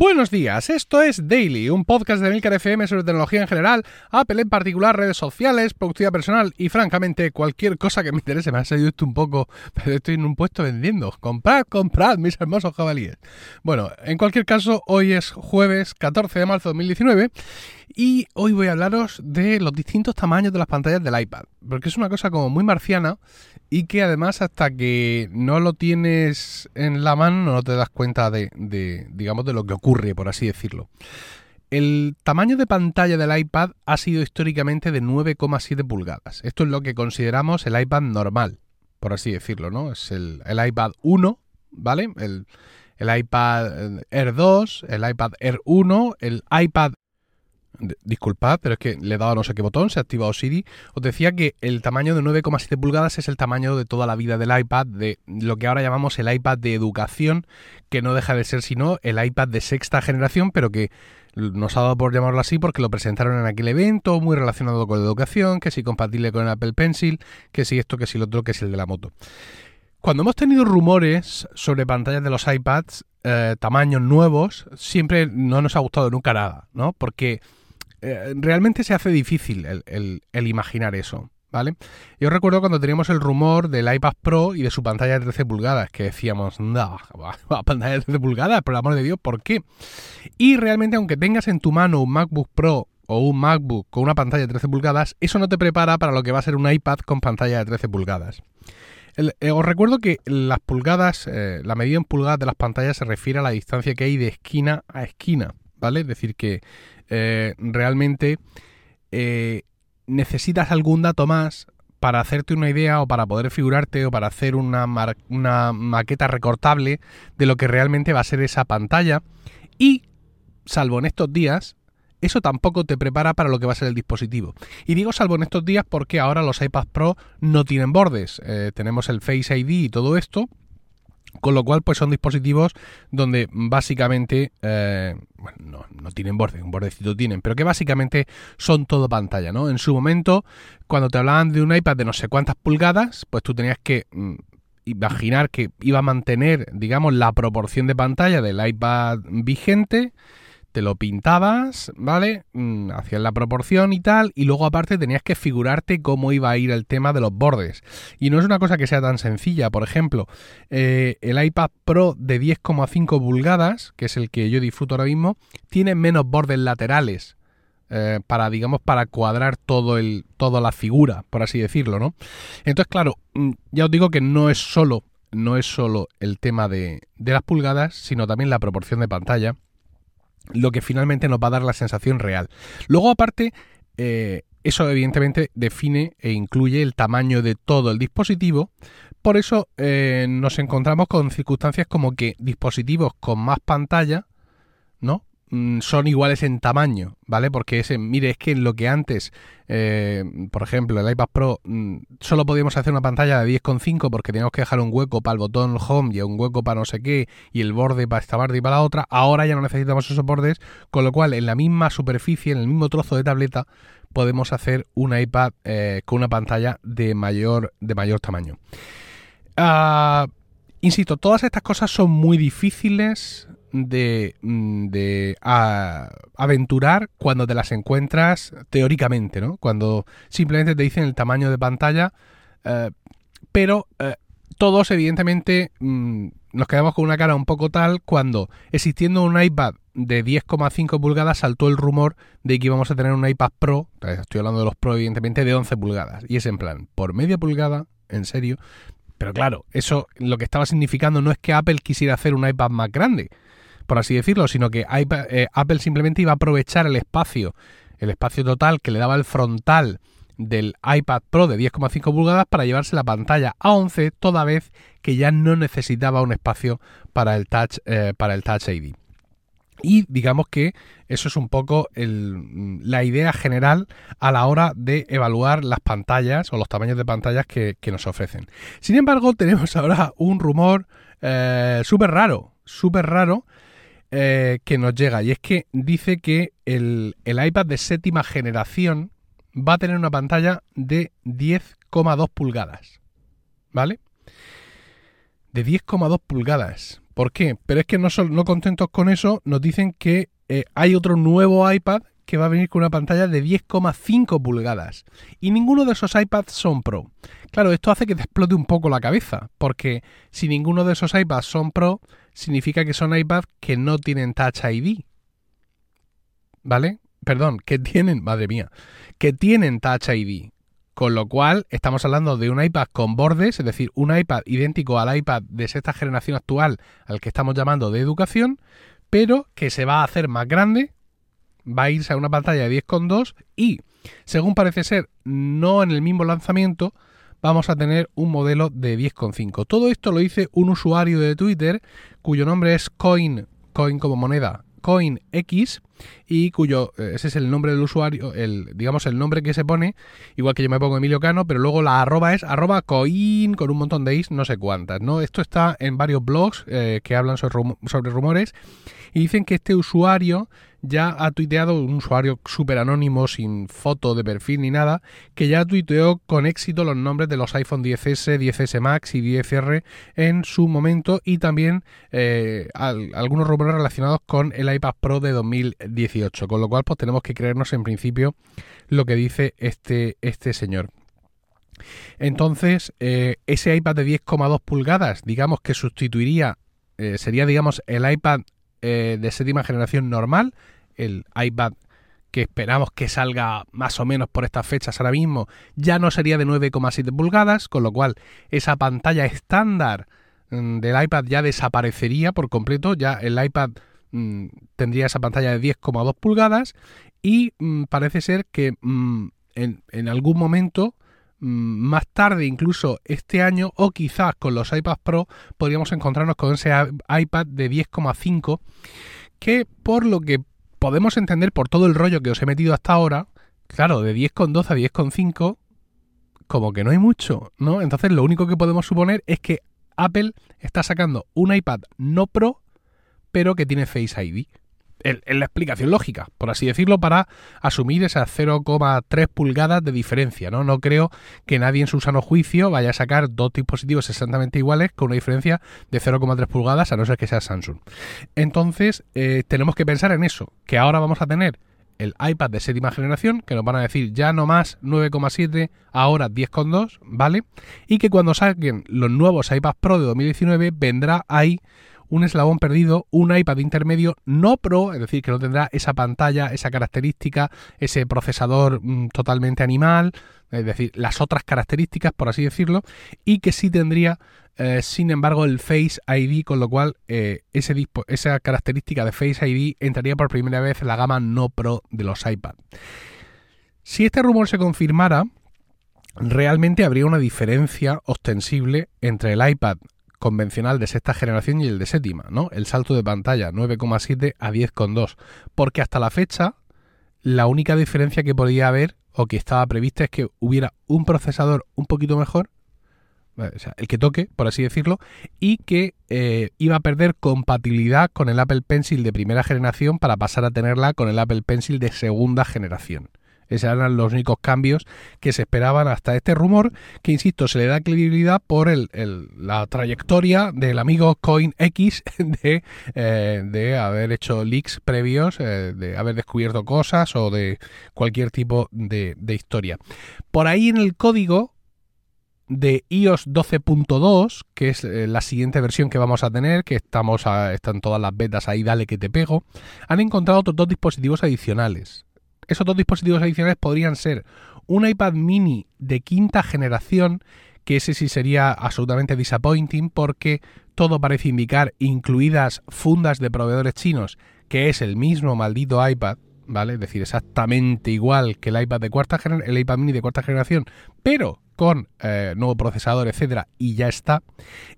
Buenos días, esto es Daily, un podcast de Milcar FM sobre tecnología en general, Apple en particular, redes sociales, productividad personal y francamente cualquier cosa que me interese. Me ha salido esto un poco, pero estoy en un puesto vendiendo. Comprad, comprad, mis hermosos jabalíes. Bueno, en cualquier caso, hoy es jueves 14 de marzo de 2019 y hoy voy a hablaros de los distintos tamaños de las pantallas del iPad, porque es una cosa como muy marciana y que además hasta que no lo tienes en la mano no te das cuenta de, digamos, de lo que ocurre, por así decirlo. El tamaño de pantalla del iPad ha sido históricamente de 9,7 pulgadas. Esto es lo que consideramos el iPad normal, por así decirlo, ¿no? Es el, iPad 1, ¿vale? El, el iPad Air 2, el iPad Air 1, el iPad Disculpad, pero es que le he dado no sé qué botón, se ha activado Siri. Os decía que el tamaño de 9,7 pulgadas es el tamaño de toda la vida del iPad, de lo que ahora llamamos el iPad de educación, que no deja de ser sino el iPad de sexta generación, pero que nos ha dado por llamarlo así porque lo presentaron en aquel evento, muy relacionado con la educación, que si compatible con el Apple Pencil, que si esto, que si lo otro, que es el de la moto. Cuando hemos tenido rumores sobre pantallas de los iPads, eh, tamaños nuevos, siempre no nos ha gustado nunca nada, ¿no? Porque eh, realmente se hace difícil el, imaginar eso. ¿Vale? Yo recuerdo cuando teníamos el rumor del iPad Pro y de su pantalla de 13 pulgadas, que decíamos, no, pantalla de 13 pulgadas, por el amor de Dios, ¿por qué? Y realmente, aunque tengas en tu mano un MacBook Pro o un MacBook con una pantalla de 13 pulgadas, eso no te prepara para lo que va a ser un iPad con pantalla de 13 pulgadas. Eh, os recuerdo que las pulgadas, eh, la medida en pulgadas de las pantallas se refiere a la distancia que hay de esquina a esquina, ¿vale? Es decir, que eh, realmente eh, necesitas algún dato más para hacerte una idea o para poder figurarte o para hacer una, una maqueta recortable de lo que realmente va a ser esa pantalla. Y, salvo en estos días, eso tampoco te prepara para lo que va a ser el dispositivo. Y digo salvo en estos días porque ahora los iPad Pro no tienen bordes. Eh, tenemos el Face ID y todo esto. Con lo cual, pues son dispositivos donde básicamente, eh, bueno, no, tienen borde, un bordecito tienen, pero que básicamente son todo pantalla, ¿no? En su momento, cuando te hablaban de un iPad de no sé cuántas pulgadas, pues tú tenías que mm, imaginar que iba a mantener, digamos, la proporción de pantalla del iPad vigente te lo pintabas, ¿vale? Mm, hacías la proporción y tal, y luego aparte tenías que figurarte cómo iba a ir el tema de los bordes. Y no es una cosa que sea tan sencilla, por ejemplo, eh, el iPad Pro de 10,5 pulgadas, que es el que yo disfruto ahora mismo, tiene menos bordes laterales. Eh, para, digamos, para cuadrar todo el, toda la figura, por así decirlo, ¿no? Entonces, claro, mm, ya os digo que no es solo, no es solo el tema de, de las pulgadas, sino también la proporción de pantalla lo que finalmente nos va a dar la sensación real. Luego, aparte, eh, eso evidentemente define e incluye el tamaño de todo el dispositivo. Por eso eh, nos encontramos con circunstancias como que dispositivos con más pantalla, ¿no? Mm, son iguales en tamaño, ¿vale? Porque ese, mire, es que lo que antes, eh, por ejemplo, el iPad Pro, mm, solo podíamos hacer una pantalla de 10,5 porque teníamos que dejar un hueco para el botón Home y un hueco para no sé qué y el borde para esta parte y para la otra. Ahora ya no necesitamos esos bordes, con lo cual en la misma superficie, en el mismo trozo de tableta, podemos hacer un iPad eh, con una pantalla de mayor, de mayor tamaño. Ah, insisto, todas estas cosas son muy difíciles de, mm, de aventurar cuando te las encuentras teóricamente, ¿no? Cuando simplemente te dicen el tamaño de pantalla, eh, pero eh, todos evidentemente mm, nos quedamos con una cara un poco tal cuando existiendo un iPad de 10,5 pulgadas saltó el rumor de que íbamos a tener un iPad Pro, estoy hablando de los Pro evidentemente, de 11 pulgadas. Y es en plan, por media pulgada, en serio. Pero claro, eso lo que estaba significando no es que Apple quisiera hacer un iPad más grande, por así decirlo, sino que eh, Apple simplemente iba a aprovechar el espacio, el espacio total que le daba el frontal del iPad Pro de 10,5 pulgadas para llevarse la pantalla a 11, toda vez que ya no necesitaba un espacio para el Touch, eh, para el touch ID. Y digamos que eso es un poco la idea general a la hora de evaluar las pantallas o los tamaños de pantallas que, nos ofrecen. Sin embargo, tenemos ahora un rumor eh, súper raro, súper raro, eh, que nos llega y es que dice que el, iPad de séptima generación va a tener una pantalla de 10,2 pulgadas. ¿Vale? De 10,2 pulgadas. ¿Por qué? Pero es que no, son, no contentos con eso, nos dicen que eh, hay otro nuevo iPad que va a venir con una pantalla de 10,5 pulgadas. Y ninguno de esos iPads son Pro. Claro, esto hace que te explote un poco la cabeza, porque si ninguno de esos iPads son Pro, significa que son iPads que no tienen Touch ID. ¿Vale? Perdón, que tienen, madre mía, que tienen Touch ID. Con lo cual, estamos hablando de un iPad con bordes, es decir, un iPad idéntico al iPad de esta generación actual, al que estamos llamando de educación, pero que se va a hacer más grande, va a irse a una pantalla de 10,2 y, según parece ser, no en el mismo lanzamiento, vamos a tener un modelo de 10,5. Todo esto lo dice un usuario de Twitter cuyo nombre es Coin, Coin como moneda, CoinX y cuyo eh, ese es el nombre del usuario, el digamos el nombre que se pone, igual que yo me pongo Emilio Cano, pero luego la arroba es arroba coin con un montón de is, no sé cuántas, ¿no? Esto está en varios blogs eh, que hablan sobre rumores y dicen que este usuario ya ha tuiteado, un usuario súper anónimo, sin foto de perfil ni nada, que ya tuiteó con éxito los nombres de los iPhone 10S, 10S Max y 10R en su momento y también eh, algunos rumores relacionados con el iPad Pro de 2018, con lo cual pues tenemos que creernos en principio lo que dice este, este señor. Entonces, eh, ese iPad de 10,2 pulgadas, digamos que sustituiría, eh, sería digamos el iPad eh, de séptima generación normal, el iPad que esperamos que salga más o menos por estas fechas ahora mismo, ya no sería de 9,7 pulgadas, con lo cual esa pantalla estándar mm, del iPad ya desaparecería por completo, ya el iPad mm, tendría esa pantalla de 10,2 pulgadas y mm, parece ser que en, en, algún momento más tarde, incluso este año, o quizás con los iPads Pro, podríamos encontrarnos con ese iPad de 10,5, que por lo que podemos entender por todo el rollo que os he metido hasta ahora, claro, de 10,2 a 10,5, como que no hay mucho, ¿no? Entonces lo único que podemos suponer es que Apple está sacando un iPad no Pro, pero que tiene Face ID en la explicación lógica, por así decirlo, para asumir esas 0,3 pulgadas de diferencia. ¿no? no creo que nadie en su sano juicio vaya a sacar dos dispositivos exactamente iguales con una diferencia de 0,3 pulgadas, a no ser que sea Samsung. Entonces, eh, tenemos que pensar en eso, que ahora vamos a tener el iPad de séptima generación, que nos van a decir ya no más 9,7, ahora 10,2, ¿vale? Y que cuando saquen los nuevos iPad Pro de 2019 vendrá ahí un eslabón perdido, un iPad intermedio no Pro, es decir, que no tendrá esa pantalla, esa característica, ese procesador mm, totalmente animal, es decir, las otras características, por así decirlo, y que sí tendría, eh, sin embargo, el Face ID, con lo cual eh, esa característica de Face ID entraría por primera vez en la gama no Pro de los iPad. Si este rumor se confirmara, realmente habría una diferencia ostensible entre el iPad convencional de sexta generación y el de séptima, ¿no? El salto de pantalla 9,7 a 10,2. Porque hasta la fecha, la única diferencia que podía haber o que estaba prevista es que hubiera un procesador un poquito mejor, sea, el que toque, por así decirlo, y que eh, iba a perder compatibilidad con el Apple Pencil de primera generación para pasar a tenerla con el Apple Pencil de segunda generación. Esos eran los únicos cambios que se esperaban hasta este rumor, que insisto, se le da credibilidad por el, la trayectoria del amigo CoinX de, eh, de haber hecho leaks previos, eh, de haber descubierto cosas o de cualquier tipo de, historia. Por ahí en el código de iOS 12.2, que es eh, la siguiente versión que vamos a tener, que estamos están todas las betas ahí, dale que te pego, han encontrado otros dos dispositivos adicionales. Esos dos dispositivos adicionales podrían ser un iPad mini de quinta generación, que ese sí sería absolutamente disappointing porque todo parece indicar, incluidas fundas de proveedores chinos, que es el mismo maldito iPad, ¿vale? Es decir, exactamente igual que el iPad de cuarta el iPad mini de cuarta generación, pero con eh, nuevo procesador, etcétera, y ya está.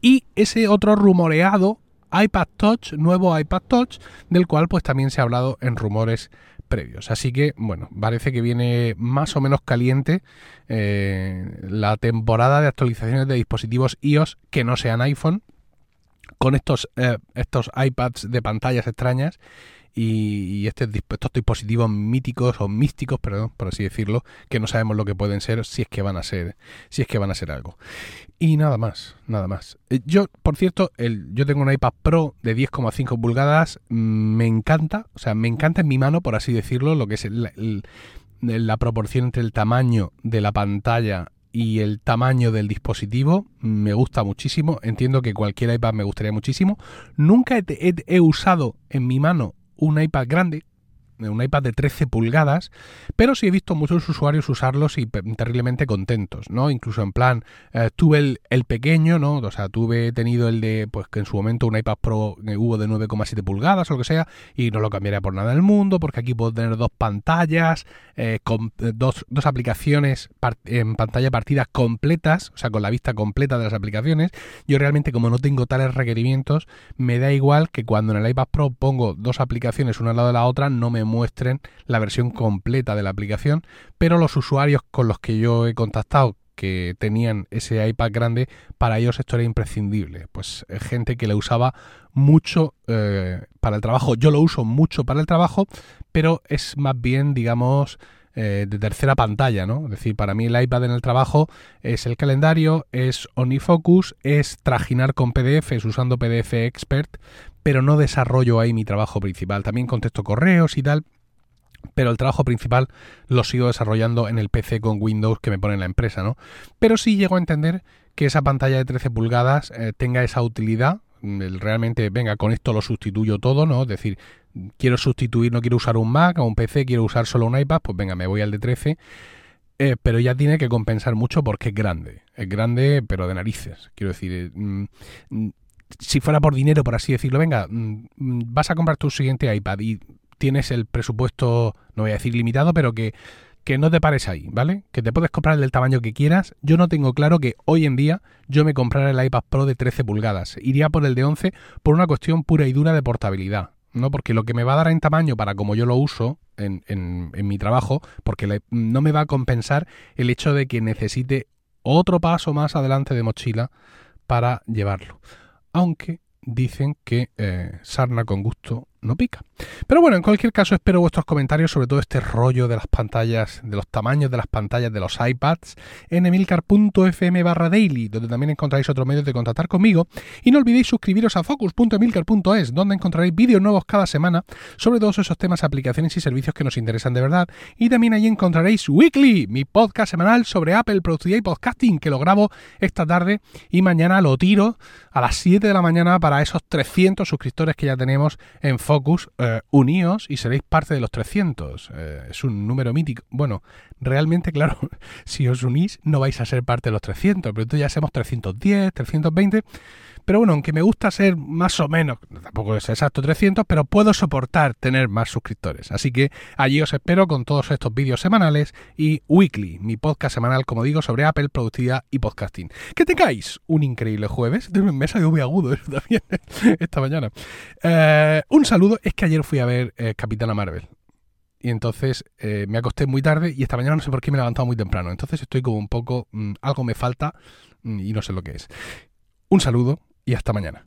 Y ese otro rumoreado iPad Touch, nuevo iPad Touch, del cual pues también se ha hablado en rumores previos. Así que, bueno, parece que viene más o menos caliente eh, la temporada de actualizaciones de dispositivos iOS que no sean iPhone con estos, eh, estos iPads de pantallas extrañas y, este, estos dispositivos míticos o místicos, perdón, por así decirlo, que no sabemos lo que pueden ser si es que van a ser, si es que van a ser algo. Y nada más, nada más. Eh, yo, por cierto, el, yo tengo un iPad Pro de 10,5 pulgadas, mm, me encanta, o sea, me encanta en mi mano, por así decirlo, lo que es la proporción entre el tamaño de la pantalla y el tamaño del dispositivo me gusta muchísimo. Entiendo que cualquier iPad me gustaría muchísimo. Nunca he, usado en mi mano un iPad grande, un iPad de 13 pulgadas, pero sí he visto muchos usuarios usarlos y terriblemente contentos, ¿no? Incluso en plan, eh, tuve el, pequeño, ¿no? O sea, tuve tenido el de, pues que en su momento un iPad Pro eh, hubo de 9,7 pulgadas o lo que sea, y no lo cambiaría por nada del mundo, porque aquí puedo tener dos pantallas, eh, con dos, dos aplicaciones en pantalla partida completas, o sea, con la vista completa de las aplicaciones. Yo realmente, como no tengo tales requerimientos, me da igual que cuando en el iPad Pro pongo dos aplicaciones una al lado de la otra, no me muestren la versión completa de la aplicación, pero los usuarios con los que yo he contactado que tenían ese iPad grande, para ellos esto era imprescindible. Pues eh, gente que le usaba mucho eh, para el trabajo. Yo lo uso mucho para el trabajo, pero es más bien, digamos, eh, de tercera pantalla, ¿no? Es decir, para mí el iPad en el trabajo es el calendario, es OmniFocus, es trajinar con PDFs usando PDF Expert, pero no desarrollo ahí mi trabajo principal. También contesto correos y tal, pero el trabajo principal lo sigo desarrollando en el PC con Windows que me pone la empresa, ¿no? Pero sí llego a entender que esa pantalla de 13 pulgadas eh, tenga esa utilidad, realmente, venga, con esto lo sustituyo todo, ¿no? Es decir, quiero sustituir, no quiero usar un Mac o un PC, quiero usar solo un iPad, pues venga, me voy al de 13. Eh, pero ya tiene que compensar mucho porque es grande. Es grande, pero de narices. Quiero decir, eh, mm, mm, si fuera por dinero, por así decirlo, venga, mm, vas a comprar tu siguiente iPad y tienes el presupuesto, no voy a decir limitado, pero que, que no te pares ahí, ¿vale? Que te puedes comprar el del tamaño que quieras. Yo no tengo claro que hoy en día yo me comprara el iPad Pro de 13 pulgadas. Iría por el de 11 por una cuestión pura y dura de portabilidad. ¿no? Porque lo que me va a dar en tamaño para como yo lo uso en, en, en mi trabajo, porque no me va a compensar el hecho de que necesite otro paso más adelante de mochila para llevarlo. Aunque dicen que eh, sarna con gusto no pica. Pero bueno, en cualquier caso espero vuestros comentarios sobre todo este rollo de las pantallas, de los tamaños de las pantallas de los iPads en emilcar.fm barra daily, donde también encontraréis otros medios de contactar conmigo. Y no olvidéis suscribiros a focus.emilcar.es, donde encontraréis vídeos nuevos cada semana sobre todos esos temas, aplicaciones y servicios que nos interesan de verdad. Y también ahí encontraréis Weekly, mi podcast semanal sobre Apple, productividad y podcasting, que lo grabo esta tarde y mañana lo tiro a las 7 de la mañana para esos 300 suscriptores que ya tenemos en Focus Focus, eh, uníos y seréis parte de los 300. Eh, es un número mítico. Bueno, realmente, claro, si os unís no vais a ser parte de los 300, pero entonces ya somos 310, 320. Pero bueno, aunque me gusta ser más o menos, tampoco es exacto 300, pero puedo soportar tener más suscriptores. Así que allí os espero con todos estos vídeos semanales y Weekly, mi podcast semanal, como digo, sobre Apple, productividad y podcasting. Que tengáis un increíble jueves. Me ha salido muy agudo eso también esta mañana. Eh, un saludo. Es que ayer fui a ver eh, Capitana Marvel y entonces eh, me acosté muy tarde y esta mañana no sé por qué me he levantado muy temprano. Entonces estoy como un poco, mm, algo me falta mm, y no sé lo que es. Un saludo y hasta mañana.